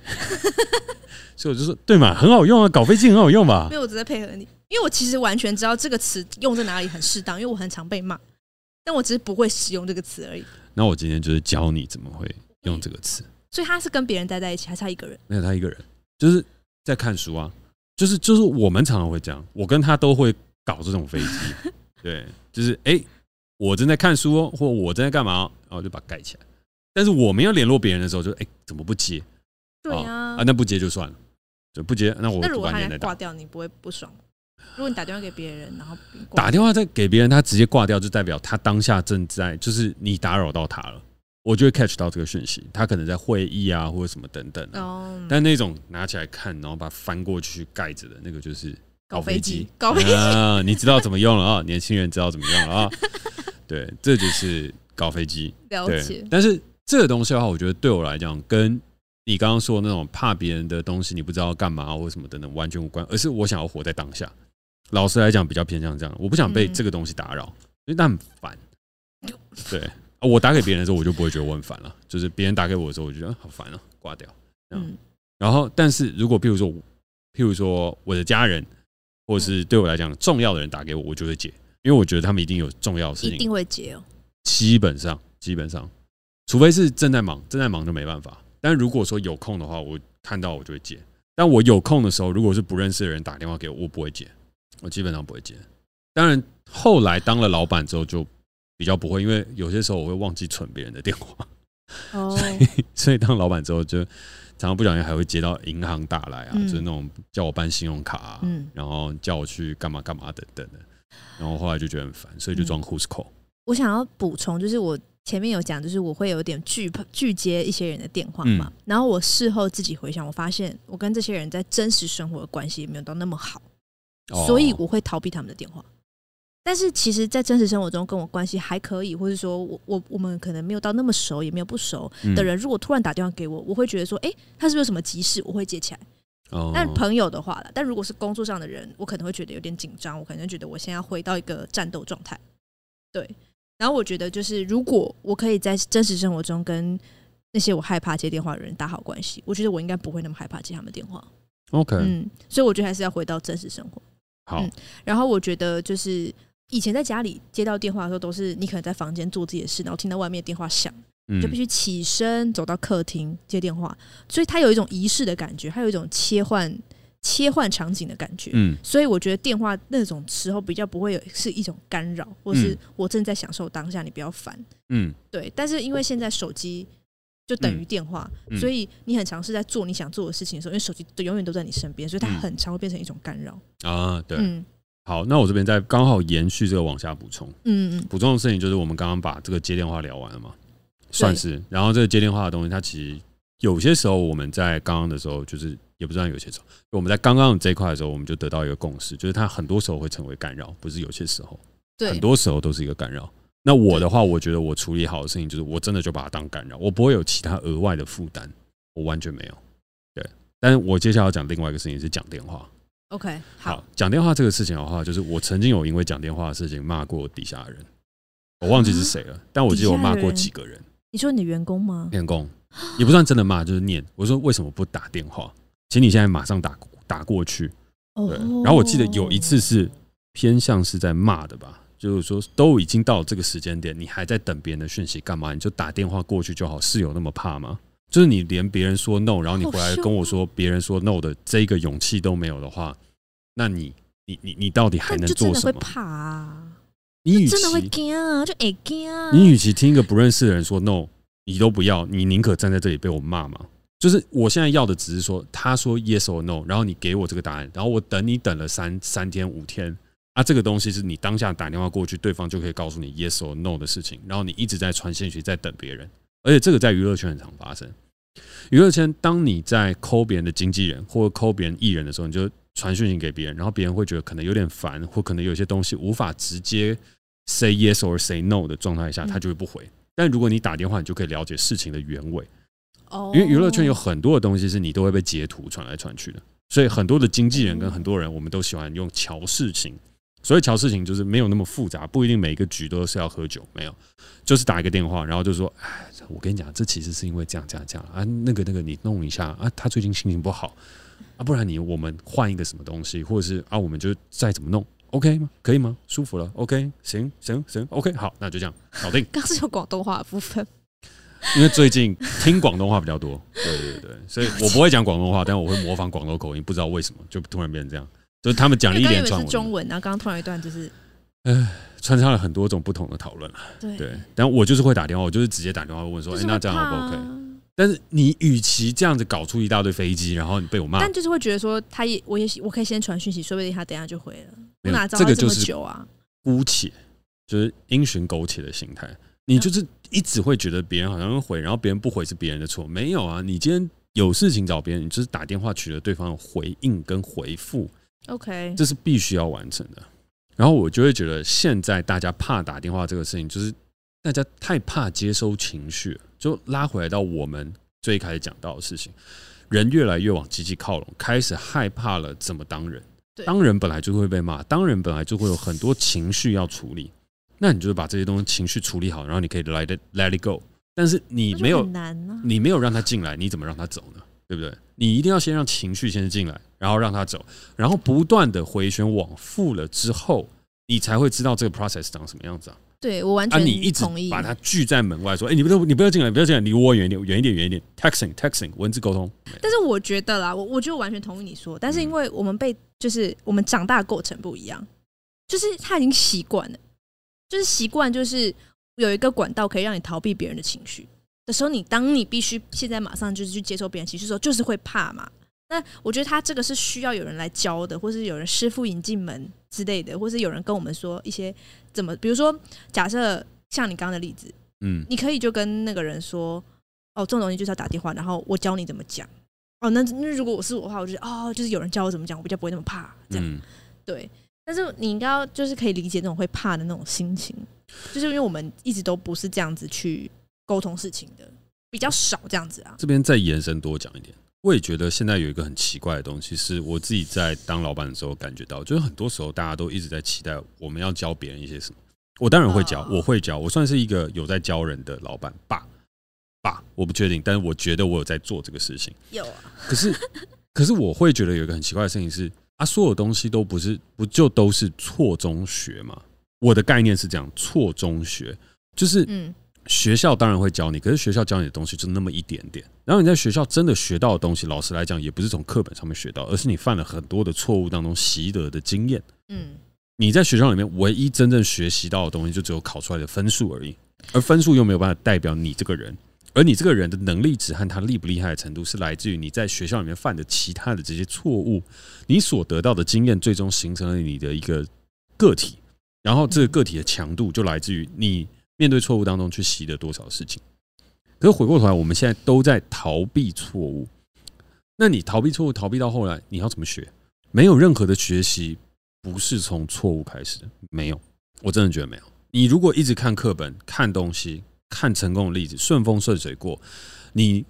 所以我就说对嘛，很好用啊，搞飞机很好用吧？没有，我只在配合你。因为我其实完全知道这个词用在哪里很适当，因为我很常被骂，但我只是不会使用这个词而已。那我今天就是教你怎么会用这个词。所以他是跟别人待在一起，还是他一个人？没有，他一个人，就是在看书啊。就是就是我们常常会这样，我跟他都会搞这种飞机。对，就是哎、欸，我正在看书哦，或我正在干嘛，然后就把它盖起来。但是我们要联络别人的时候就，就、欸、哎，怎么不接？对啊，啊，那不接就算了，就不接。那我那如果他挂掉，你不会不爽？如果你打电话给别人，然后打电话再给别人，他直接挂掉，就代表他当下正在，就是你打扰到他了。我就会 catch 到这个讯息，他可能在会议啊，或者什么等等。哦。但那种拿起来看，然后把它翻过去盖着的那个，就是搞飞机。搞飞机啊！你知道怎么用了啊？年轻人知道怎么用了啊？对，这就是搞飞机。了解。但是这个东西的话，我觉得对我来讲，跟你刚刚说的那种怕别人的东西，你不知道干嘛或什么等等，完全无关。而是我想要活在当下。老实来讲，比较偏向这样，我不想被这个东西打扰，因为那很烦。对，我打给别人的时候，我就不会觉得我很烦了。就是别人打给我的时候，我就觉得好烦啊，挂掉。嗯。然后，但是如果譬如说，譬如说我的家人，或者是对我来讲重要的人打给我，我就会接，因为我觉得他们一定有重要的事情，一定会接哦。基本上，基本上，除非是正在忙，正在忙就没办法。但如果说有空的话，我看到我就会接。但我有空的时候，如果是不认识的人打电话给我，我不会接。我基本上不会接，当然后来当了老板之后就比较不会，因为有些时候我会忘记存别人的电话，哦，所以所以当老板之后就常常不小心还会接到银行打来啊，就是那种叫我办信用卡啊，然后叫我去干嘛干嘛等等的，然后后来就觉得很烦，所以就装 Who's Call。我想要补充，就是我前面有讲，就是我会有点拒拒接一些人的电话嘛，然后我事后自己回想，我发现我跟这些人在真实生活的关系也没有到那么好。所以我会逃避他们的电话，但是其实，在真实生活中跟我关系还可以，或者说我我我们可能没有到那么熟，也没有不熟的人，如果突然打电话给我，我会觉得说，哎，他是不是有什么急事？我会接起来。哦但朋友的话了，但如果是工作上的人，我可能会觉得有点紧张，我可能觉得我现在要回到一个战斗状态。对，然后我觉得就是，如果我可以在真实生活中跟那些我害怕接电话的人打好关系，我觉得我应该不会那么害怕接他们电话。OK，嗯，所以我觉得还是要回到真实生活。好、嗯，然后我觉得就是以前在家里接到电话的时候，都是你可能在房间做自己的事，然后听到外面电话响，就必须起身走到客厅接电话，所以它有一种仪式的感觉，它有一种切换切换场景的感觉。嗯，所以我觉得电话那种时候比较不会有是一种干扰，或是我正在享受当下，你不要烦。嗯，对。但是因为现在手机。就等于电话，嗯。嗯、所以你很尝试在做你想做的事情的时候，因为手机都永远都在你身边，所以它很常会变成一种干扰。啊。对，嗯、好，那我这边再刚好延续这个往下补充。嗯嗯，补充的事情就是我们刚刚把这个接电话聊完了嘛，算是。然后这个接电话的东西，它其实有些时候我们在刚刚的时候，就是也不知道有些时候，我们在刚刚这一块的时候，我们就得到一个共识，就是它很多时候会成为干扰，不是有些时候，对，很多时候都是一个干扰。那我的话，我觉得我处理好的事情就是，我真的就把它当干扰，我不会有其他额外的负担，我完全没有。对，但是我接下来要讲另外一个事情是讲电话。OK，好，讲电话这个事情的话，就是我曾经有因为讲电话的事情骂过底下的人，我忘记是谁了，但我记得我骂过几个人。你说你的员工吗？员工也不算真的骂，就是念。我说为什么不打电话？请你现在马上打打过去。对，然后我记得有一次是偏向是在骂的吧，就是说都已经到这个时间点，你还在等别人的讯息干嘛？你就打电话过去就好，是有那么怕吗？就是你连别人说 no，然后你回来跟我说别人说 no 的这个勇气都没有的话，那你你你你到底还能做什么？怕啊！你真的会惊啊，就会惊啊！你与其听一个不认识的人说 no，你都不要，你宁可站在这里被我骂吗？就是我现在要的只是说，他说 yes or no，然后你给我这个答案，然后我等你等了三三天五天啊，这个东西是你当下打电话过去，对方就可以告诉你 yes or no 的事情，然后你一直在传信息在等别人，而且这个在娱乐圈很常发生。娱乐圈，当你在抠别人的经纪人或者抠别人艺人的时候，你就传讯息给别人，然后别人会觉得可能有点烦，或可能有些东西无法直接 say yes or say no 的状态下，他就会不回。但如果你打电话，你就可以了解事情的原委。哦，因为娱乐圈有很多的东西是你都会被截图传来传去的，所以很多的经纪人跟很多人，我们都喜欢用乔事情。所以乔事情就是没有那么复杂，不一定每一个局都是要喝酒，没有，就是打一个电话，然后就说，哎，我跟你讲，这其实是因为这样这样这样啊，那个那个你弄一下啊，他最近心情不好啊，不然你我们换一个什么东西，或者是啊，我们就再怎么弄，OK 吗？可以吗？舒服了，OK，行行行，OK，好，那就这样搞定。刚是有广东话的部分。因为最近听广东话比较多，对对对，所以我不会讲广东话，但我会模仿广东口音，不知道为什么就突然变成这样。就是他们讲了一连串中文，然后刚刚突然一段就是，呃，穿插了很多种不同的讨论了。对，但我就是会打电话，我就是直接打电话问说，哎，那这样 O 不 OK？但是你与其这样子搞出一大堆飞机，然后你被我骂，但就是会觉得说，他也，我也我可以先传讯息，说不定他等下就回了。我哪知道这么久啊？姑且就是因循苟且的心态。你就是一直会觉得别人好像会回，然后别人不回是别人的错，没有啊！你今天有事情找别人，你就是打电话取得对方的回应跟回复，OK，这是必须要完成的。然后我就会觉得，现在大家怕打电话这个事情，就是大家太怕接收情绪，就拉回来到我们最开始讲到的事情，人越来越往机器靠拢，开始害怕了怎么当人。当人本来就会被骂，当人本来就会有很多情绪要处理。那你就是把这些东西情绪处理好，然后你可以 let it let it go。但是你没有，你没有让他进来，你怎么让他走呢？对不对？你一定要先让情绪先进来，然后让他走，然后不断的回旋往复了之后，你才会知道这个 process 长什么样子啊。对，我完全同意。啊，你一直把他拒在门外，说：“哎，你不要，你不要进来，不要进来，离我远一点，远一点，远一点。” texting texting 文字沟通。但是我觉得啦，我我就完全同意你说，但是因为我们被就是我们长大的过程不一样，就是他已经习惯了。就是习惯，就是有一个管道可以让你逃避别人的情绪的时候，你当你必须现在马上就是去接受别人情绪的时候，就是会怕嘛。那我觉得他这个是需要有人来教的，或是有人师傅引进门之类的，或是有人跟我们说一些怎么，比如说假设像你刚刚的例子，嗯，你可以就跟那个人说，哦，这种东西就是要打电话，然后我教你怎么讲。哦，那那如果我是我的话，我就哦，就是有人教我怎么讲，我比较不会那么怕，这样对。但是你应该要就是可以理解那种会怕的那种心情，就是因为我们一直都不是这样子去沟通事情的，比较少这样子啊。这边再延伸多讲一点，我也觉得现在有一个很奇怪的东西，是我自己在当老板的时候感觉到，就是很多时候大家都一直在期待我们要教别人一些什么。我当然会教，我会教，我算是一个有在教人的老板爸爸，我不确定，但是我觉得我有在做这个事情。有啊，可是可是我会觉得有一个很奇怪的事情是。啊，所有东西都不是，不就都是错中学吗？我的概念是这样，错中学就是，嗯，学校当然会教你，可是学校教你的东西就那么一点点。然后你在学校真的学到的东西，老实来讲，也不是从课本上面学到，而是你犯了很多的错误当中习得的经验。嗯，你在学校里面唯一真正学习到的东西，就只有考出来的分数而已，而分数又没有办法代表你这个人。而你这个人的能力值和他厉不厉害的程度，是来自于你在学校里面犯的其他的这些错误，你所得到的经验，最终形成了你的一个个体。然后这个个体的强度，就来自于你面对错误当中去习得多少事情。可是回过头来，我们现在都在逃避错误。那你逃避错误，逃避到后来，你要怎么学？没有任何的学习不是从错误开始的，没有。我真的觉得没有。你如果一直看课本、看东西。看成功的例子，顺风顺水过，你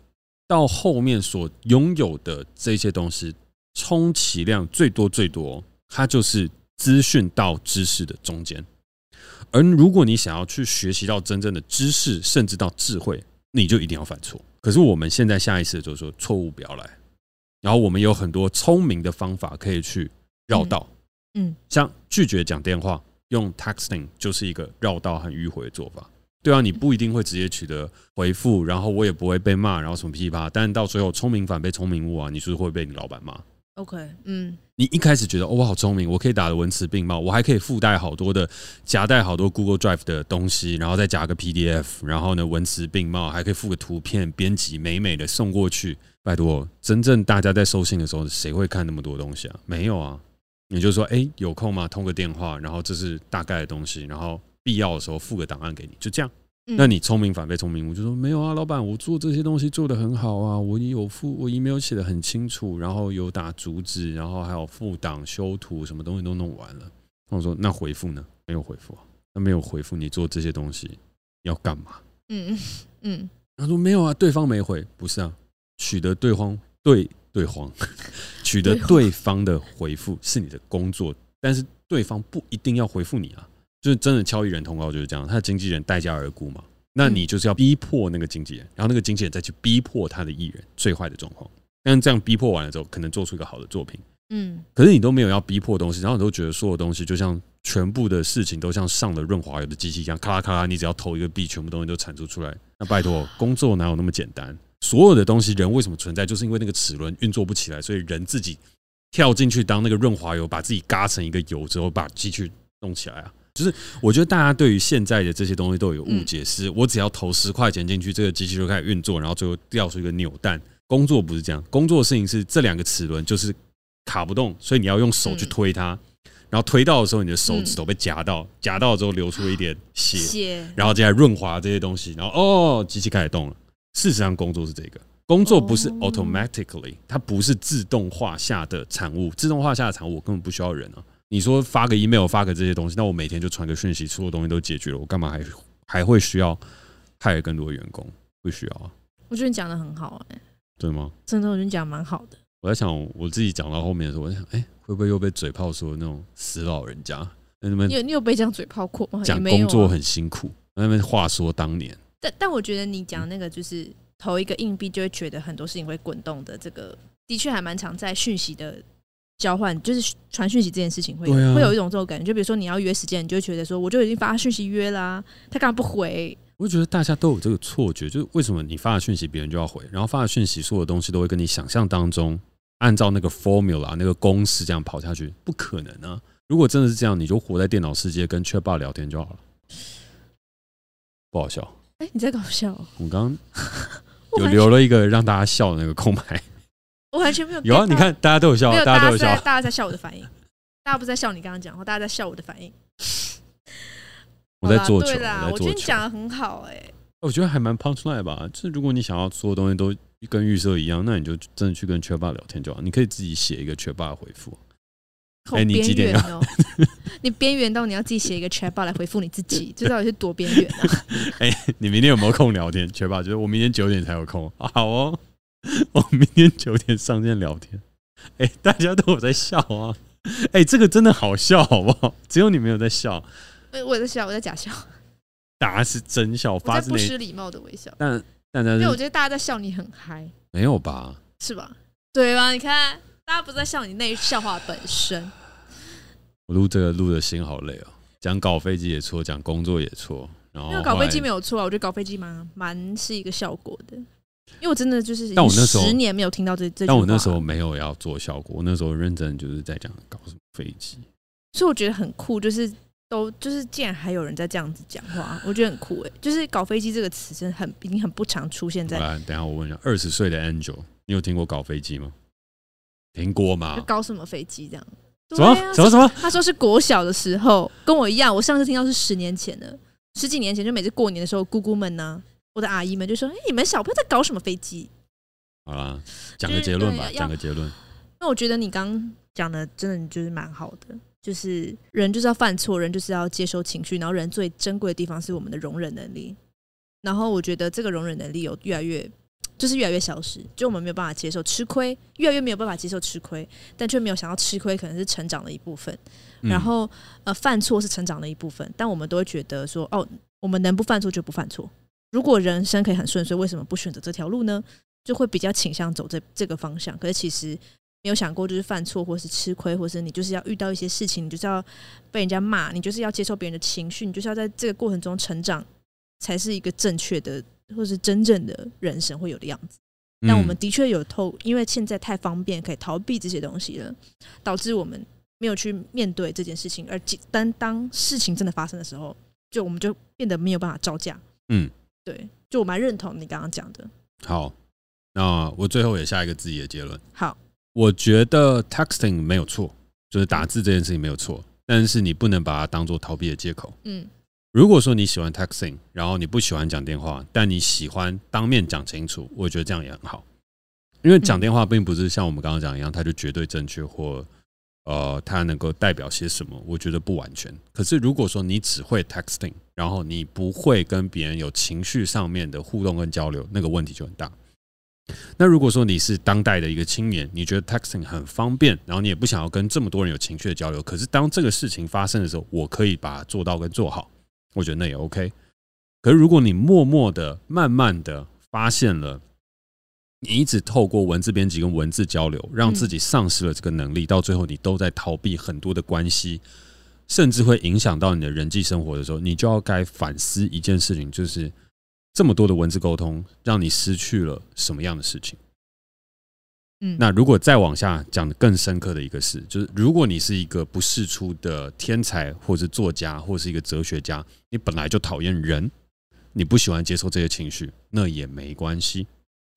到后面所拥有的这些东西，充其量最多最多，它就是资讯到知识的中间。而如果你想要去学习到真正的知识，甚至到智慧，你就一定要犯错。可是我们现在下意识就是说，错误不要来。然后我们有很多聪明的方法可以去绕道，嗯，像拒绝讲电话，用 texting 就是一个绕道和迂回的做法。对啊，你不一定会直接取得回复，然后我也不会被骂，然后什么噼里啪啦，但到最后聪明反被聪明误啊，你是不是会被你老板骂？OK，嗯，你一开始觉得哦，我好聪明，我可以打的文词并茂，我还可以附带好多的夹带好多 Google Drive 的东西，然后再夹个 PDF，然后呢文词并茂，还可以附个图片，编辑美美的送过去。拜托，真正大家在收信的时候，谁会看那么多东西啊？没有啊，你就说哎，有空吗？通个电话，然后这是大概的东西，然后必要的时候附个档案给你，就这样。那你聪明反被聪明误，就说没有啊，老板，我做这些东西做得很好啊，我有附，我 email 写得很清楚，然后有打主旨，然后还有附档、修图，什么东西都弄完了。我说那回复呢？没有回复啊，那没有回复，你做这些东西要干嘛？嗯嗯，他说没有啊，对方没回，不是啊，取得对方对对方 取得对方的回复是你的工作，但是对方不一定要回复你啊。就是真的敲艺人通告就是这样，他的经纪人待价而沽嘛，那你就是要逼迫那个经纪人，然后那个经纪人再去逼迫他的艺人，最坏的状况。但这样逼迫完了之后，可能做出一个好的作品。嗯，可是你都没有要逼迫东西，然后你都觉得所有东西就像全部的事情都像上了润滑油的机器一样，咔啦咔啦，你只要投一个币，全部东西都产出出来。那拜托，工作哪有那么简单？所有的东西，人为什么存在？就是因为那个齿轮运作不起来，所以人自己跳进去当那个润滑油，把自己嘎成一个油之后，把机器弄起来啊。就是我觉得大家对于现在的这些东西都有误解，是我只要投十块钱进去，这个机器就开始运作，然后最后掉出一个扭蛋。工作不是这样，工作的事情是这两个齿轮就是卡不动，所以你要用手去推它，然后推到的时候，你的手指头被夹到，夹到之后流出一点血，然后接下来润滑这些东西，然后哦，机器开始动了。事实上，工作是这个，工作不是 automatically，它不是自动化下的产物，自动化下的产物我根本不需要人啊。你说发个 email 发个这些东西，那我每天就传个讯息，所有东西都解决了，我干嘛还还会需要派更多员工？不需要啊。我觉得你讲的很好，哎，对吗？真的，我觉得你讲蛮好的。我在想，我自己讲到后面的时候，我在想，哎，会不会又被嘴炮说那种死老人家？那你有你有被这样嘴炮过吗？讲工作很辛苦，那边话说当年。但但我觉得你讲那个就是投一个硬币就会觉得很多事情会滚动的，这个的确还蛮常在讯息的。交换就是传讯息这件事情会、啊、会有一种这种感觉，就比如说你要约时间，你就会觉得说，我就已经发讯息约啦、啊，他干嘛不回？我就觉得大家都有这个错觉，就是为什么你发了讯息，别人就要回，然后发了讯息，所有东西都会跟你想象当中按照那个 formula 那个公式这样跑下去，不可能啊！如果真的是这样，你就活在电脑世界，跟 Chatbot 聊天就好了，不好笑？哎、欸，你在搞笑？我刚 有留了一个让大家笑的那个空白。我完全没有有啊！你看，大家都有笑，大家都有笑，大家在笑我的反应，大家不在笑你刚刚讲话，大家在笑我的反应。我在做球，我觉得你讲的很好，哎，我觉得还蛮 punchline 吧。就是如果你想要所有东西都跟预设一样，那你就真的去跟 Chatbot 聊天就好。你可以自己写一个 Chatbot 回复。哎，你几点哦？你边缘到你要自己写一个 Chatbot 来回复你自己，这到底是多边缘啊？哎，你明天有没有空聊天？Chatbot 就是我明天九点才有空。好哦。我明天九点上线聊天，哎、欸，大家都有在笑啊，哎、欸，这个真的好笑，好不好？只有你没有在笑，哎，我在笑，我在假笑，大家是真笑，发自不失礼貌的微笑，但但但是，因为我觉得大家在笑你很嗨，没有吧？是吧？对吧？你看，大家不是在笑你那笑话本身。我录这个录的心好累哦，讲搞飞机也错，讲工作也错，然后，后搞飞机没有错啊，我觉得搞飞机蛮蛮是一个效果的。因为我真的就是，但我那时候十年没有听到这这，但我那时候没有要做效果，我那时候认真就是在讲搞什么飞机，所以我觉得很酷，就是都就是竟然还有人在这样子讲话，我觉得很酷哎，就是搞飞机这个词真的很已经很不常出现在。来，等一下我问一下，二十岁的 Angel，你有听过搞飞机吗？听过吗？搞什么飞机这样？什么什么什么？他说是国小的时候，跟我一样，我上次听到是十年前的，十几年前就每次过年的时候，姑姑们呢。我的阿姨们就说：“哎，你们小朋友在搞什么飞机？”好啦，讲个结论吧，讲个结论。那我觉得你刚讲的真的就是蛮好的，就是人就是要犯错，人就是要接受情绪，然后人最珍贵的地方是我们的容忍能力。然后我觉得这个容忍能力有越来越就是越来越消失，就我们没有办法接受吃亏，越来越没有办法接受吃亏，但却没有想到吃亏可能是成长的一部分。嗯、然后呃，犯错是成长的一部分，但我们都会觉得说，哦，我们能不犯错就不犯错。如果人生可以很顺遂，为什么不选择这条路呢？就会比较倾向走这这个方向。可是其实没有想过，就是犯错或是吃亏，或是你就是要遇到一些事情，你就是要被人家骂，你就是要接受别人的情绪，你就是要在这个过程中成长，才是一个正确的。或是真正的人生会有的样子，但我们的确有透，因为现在太方便，可以逃避这些东西了，导致我们没有去面对这件事情。而当当事情真的发生的时候，就我们就变得没有办法招架。嗯，对，就我蛮认同你刚刚讲的。好，那我最后也下一个自己的结论。好，我觉得 texting 没有错，就是打字这件事情没有错，但是你不能把它当做逃避的借口。嗯。如果说你喜欢 texting，然后你不喜欢讲电话，但你喜欢当面讲清楚，我觉得这样也很好。因为讲电话并不是像我们刚刚讲一样，它就绝对正确或呃，它能够代表些什么？我觉得不完全。可是如果说你只会 texting，然后你不会跟别人有情绪上面的互动跟交流，那个问题就很大。那如果说你是当代的一个青年，你觉得 texting 很方便，然后你也不想要跟这么多人有情绪的交流，可是当这个事情发生的时候，我可以把它做到跟做好。我觉得那也 OK，可是如果你默默的、慢慢的发现了，你一直透过文字编辑跟文字交流，让自己丧失了这个能力，到最后你都在逃避很多的关系，甚至会影响到你的人际生活的时候，你就要该反思一件事情，就是这么多的文字沟通，让你失去了什么样的事情？嗯，那如果再往下讲的更深刻的一个事，就是如果你是一个不世出的天才，或是作家，或是一个哲学家，你本来就讨厌人，你不喜欢接受这些情绪，那也没关系。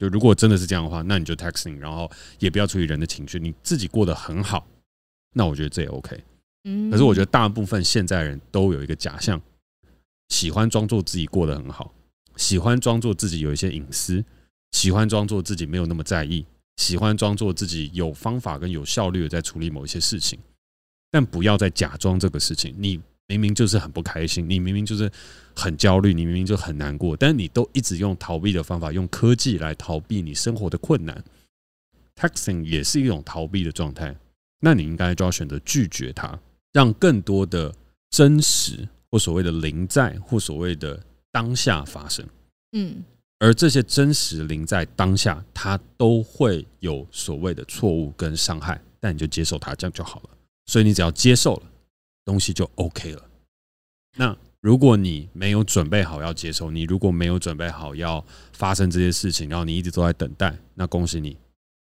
就如果真的是这样的话，那你就 texting，然后也不要处理人的情绪，你自己过得很好，那我觉得这也 OK。嗯，可是我觉得大部分现在人都有一个假象，喜欢装作自己过得很好，喜欢装作自己有一些隐私，喜欢装作自己没有那么在意。喜欢装作自己有方法跟有效率的在处理某一些事情，但不要再假装这个事情。你明明就是很不开心，你明明就是很焦虑，你明明就很难过，但你都一直用逃避的方法，用科技来逃避你生活的困难。Texting 也是一种逃避的状态，那你应该就要选择拒绝它，让更多的真实或所谓的临在或所谓的当下发生。嗯。而这些真实临在当下，它都会有所谓的错误跟伤害，但你就接受它，这样就好了。所以你只要接受了，东西就 OK 了。那如果你没有准备好要接受，你如果没有准备好要发生这些事情，然后你一直都在等待，那恭喜你，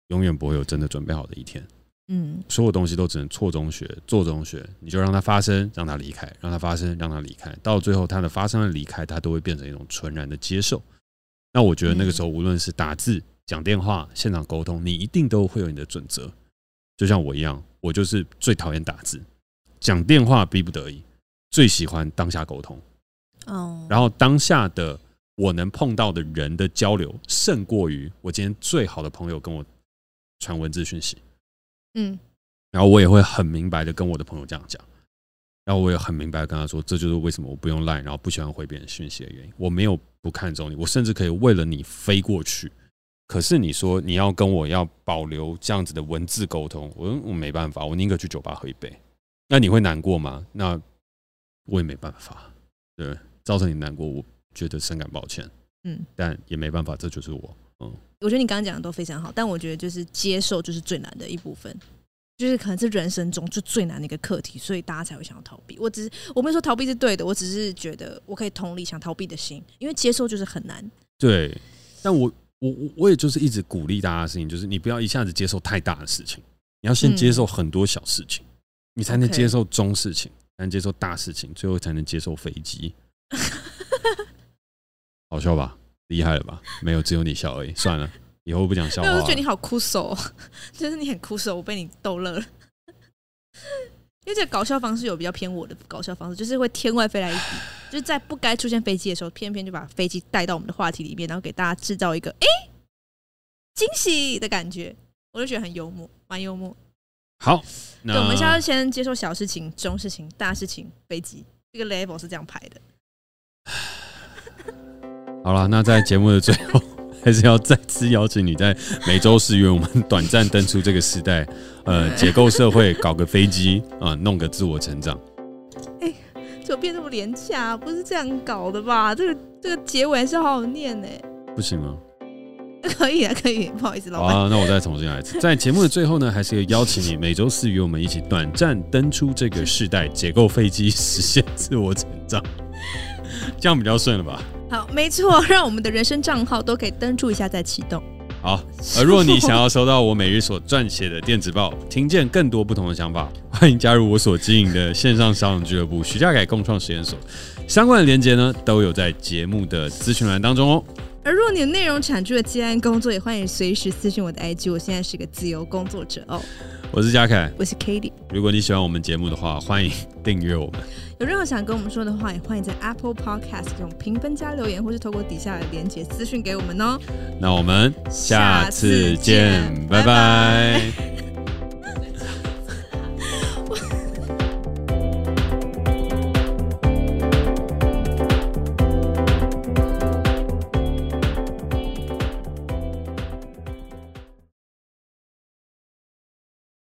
永远不会有真的准备好的一天。嗯，所有东西都只能错中学，做中学，你就让它发生，让它离开，让它发生，让它离开，到最后它的发生和离开，它都会变成一种纯然的接受。那我觉得那个时候，无论是打字、讲电话、现场沟通，你一定都会有你的准则。就像我一样，我就是最讨厌打字，讲电话逼不得已，最喜欢当下沟通。哦。然后当下的我能碰到的人的交流，胜过于我今天最好的朋友跟我传文字讯息。嗯。然后我也会很明白的跟我的朋友这样讲。然后我也很明白跟他说，这就是为什么我不用 Line，然后不喜欢回别人讯息的原因。我没有不看重你，我甚至可以为了你飞过去。可是你说你要跟我要保留这样子的文字沟通，我我没办法，我宁可去酒吧喝一杯。那你会难过吗？那我也没办法，对，造成你难过，我觉得深感抱歉。嗯，但也没办法，这就是我。嗯，我觉得你刚刚讲的都非常好，但我觉得就是接受就是最难的一部分。就是可能是人生中就最难的一个课题，所以大家才会想要逃避。我只是我没有说逃避是对的，我只是觉得我可以同理想逃避的心，因为接受就是很难。对，但我我我我也就是一直鼓励大家的事情，就是你不要一下子接受太大的事情，你要先接受很多小事情，嗯、你才能接受中事情，才能接受大事情，最后才能接受飞机。好笑吧？厉害了吧？没有，只有你笑而已。算了。以后不讲笑话。我就觉得你好酷手，就是你很酷手，我被你逗乐了。因为这个搞笑方式有比较偏我的搞笑方式，就是会天外飞来一笔，就是在不该出现飞机的时候，偏偏就把飞机带到我们的话题里面，然后给大家制造一个哎惊喜的感觉，我就觉得很幽默，蛮幽默。好，那我们现在先接受小事情、中事情、大事情，飞机这个 level 是这样排的。好了，那在节目的最后。还是要再次邀请你在每周四与我们 短暂登出这个时代，呃，解构社会，搞个飞机啊、呃，弄个自我成长。哎、欸，怎么变这么廉价？不是这样搞的吧？这个这个结尾还是好好念呢。不行吗？可以啊，可以。不好意思，老板。好啊，那我再重新来一次。在节目的最后呢，还是要邀请你每周四与我们一起短暂登出这个世代，解构飞机，实现自我成长。这样比较顺了吧？好，没错，让我们的人生账号都可以登出一下再启动。好，而若你想要收到我每日所撰写的电子报，听见更多不同的想法，欢迎加入我所经营的线上沙龙俱乐部——徐家改共创实验所。相关的连接呢，都有在节目的资讯栏当中哦。而若你的内容产出的接案工作，也欢迎随时私讯我的 IG。我现在是个自由工作者哦。我是嘉凯，我是 Cady。如果你喜欢我们节目的话，欢迎订阅我们。有任何想跟我们说的话，也欢迎在 Apple Podcast 用评分加留言，或是透过底下的连结私讯给我们哦。那我们下次见，拜拜。拜拜。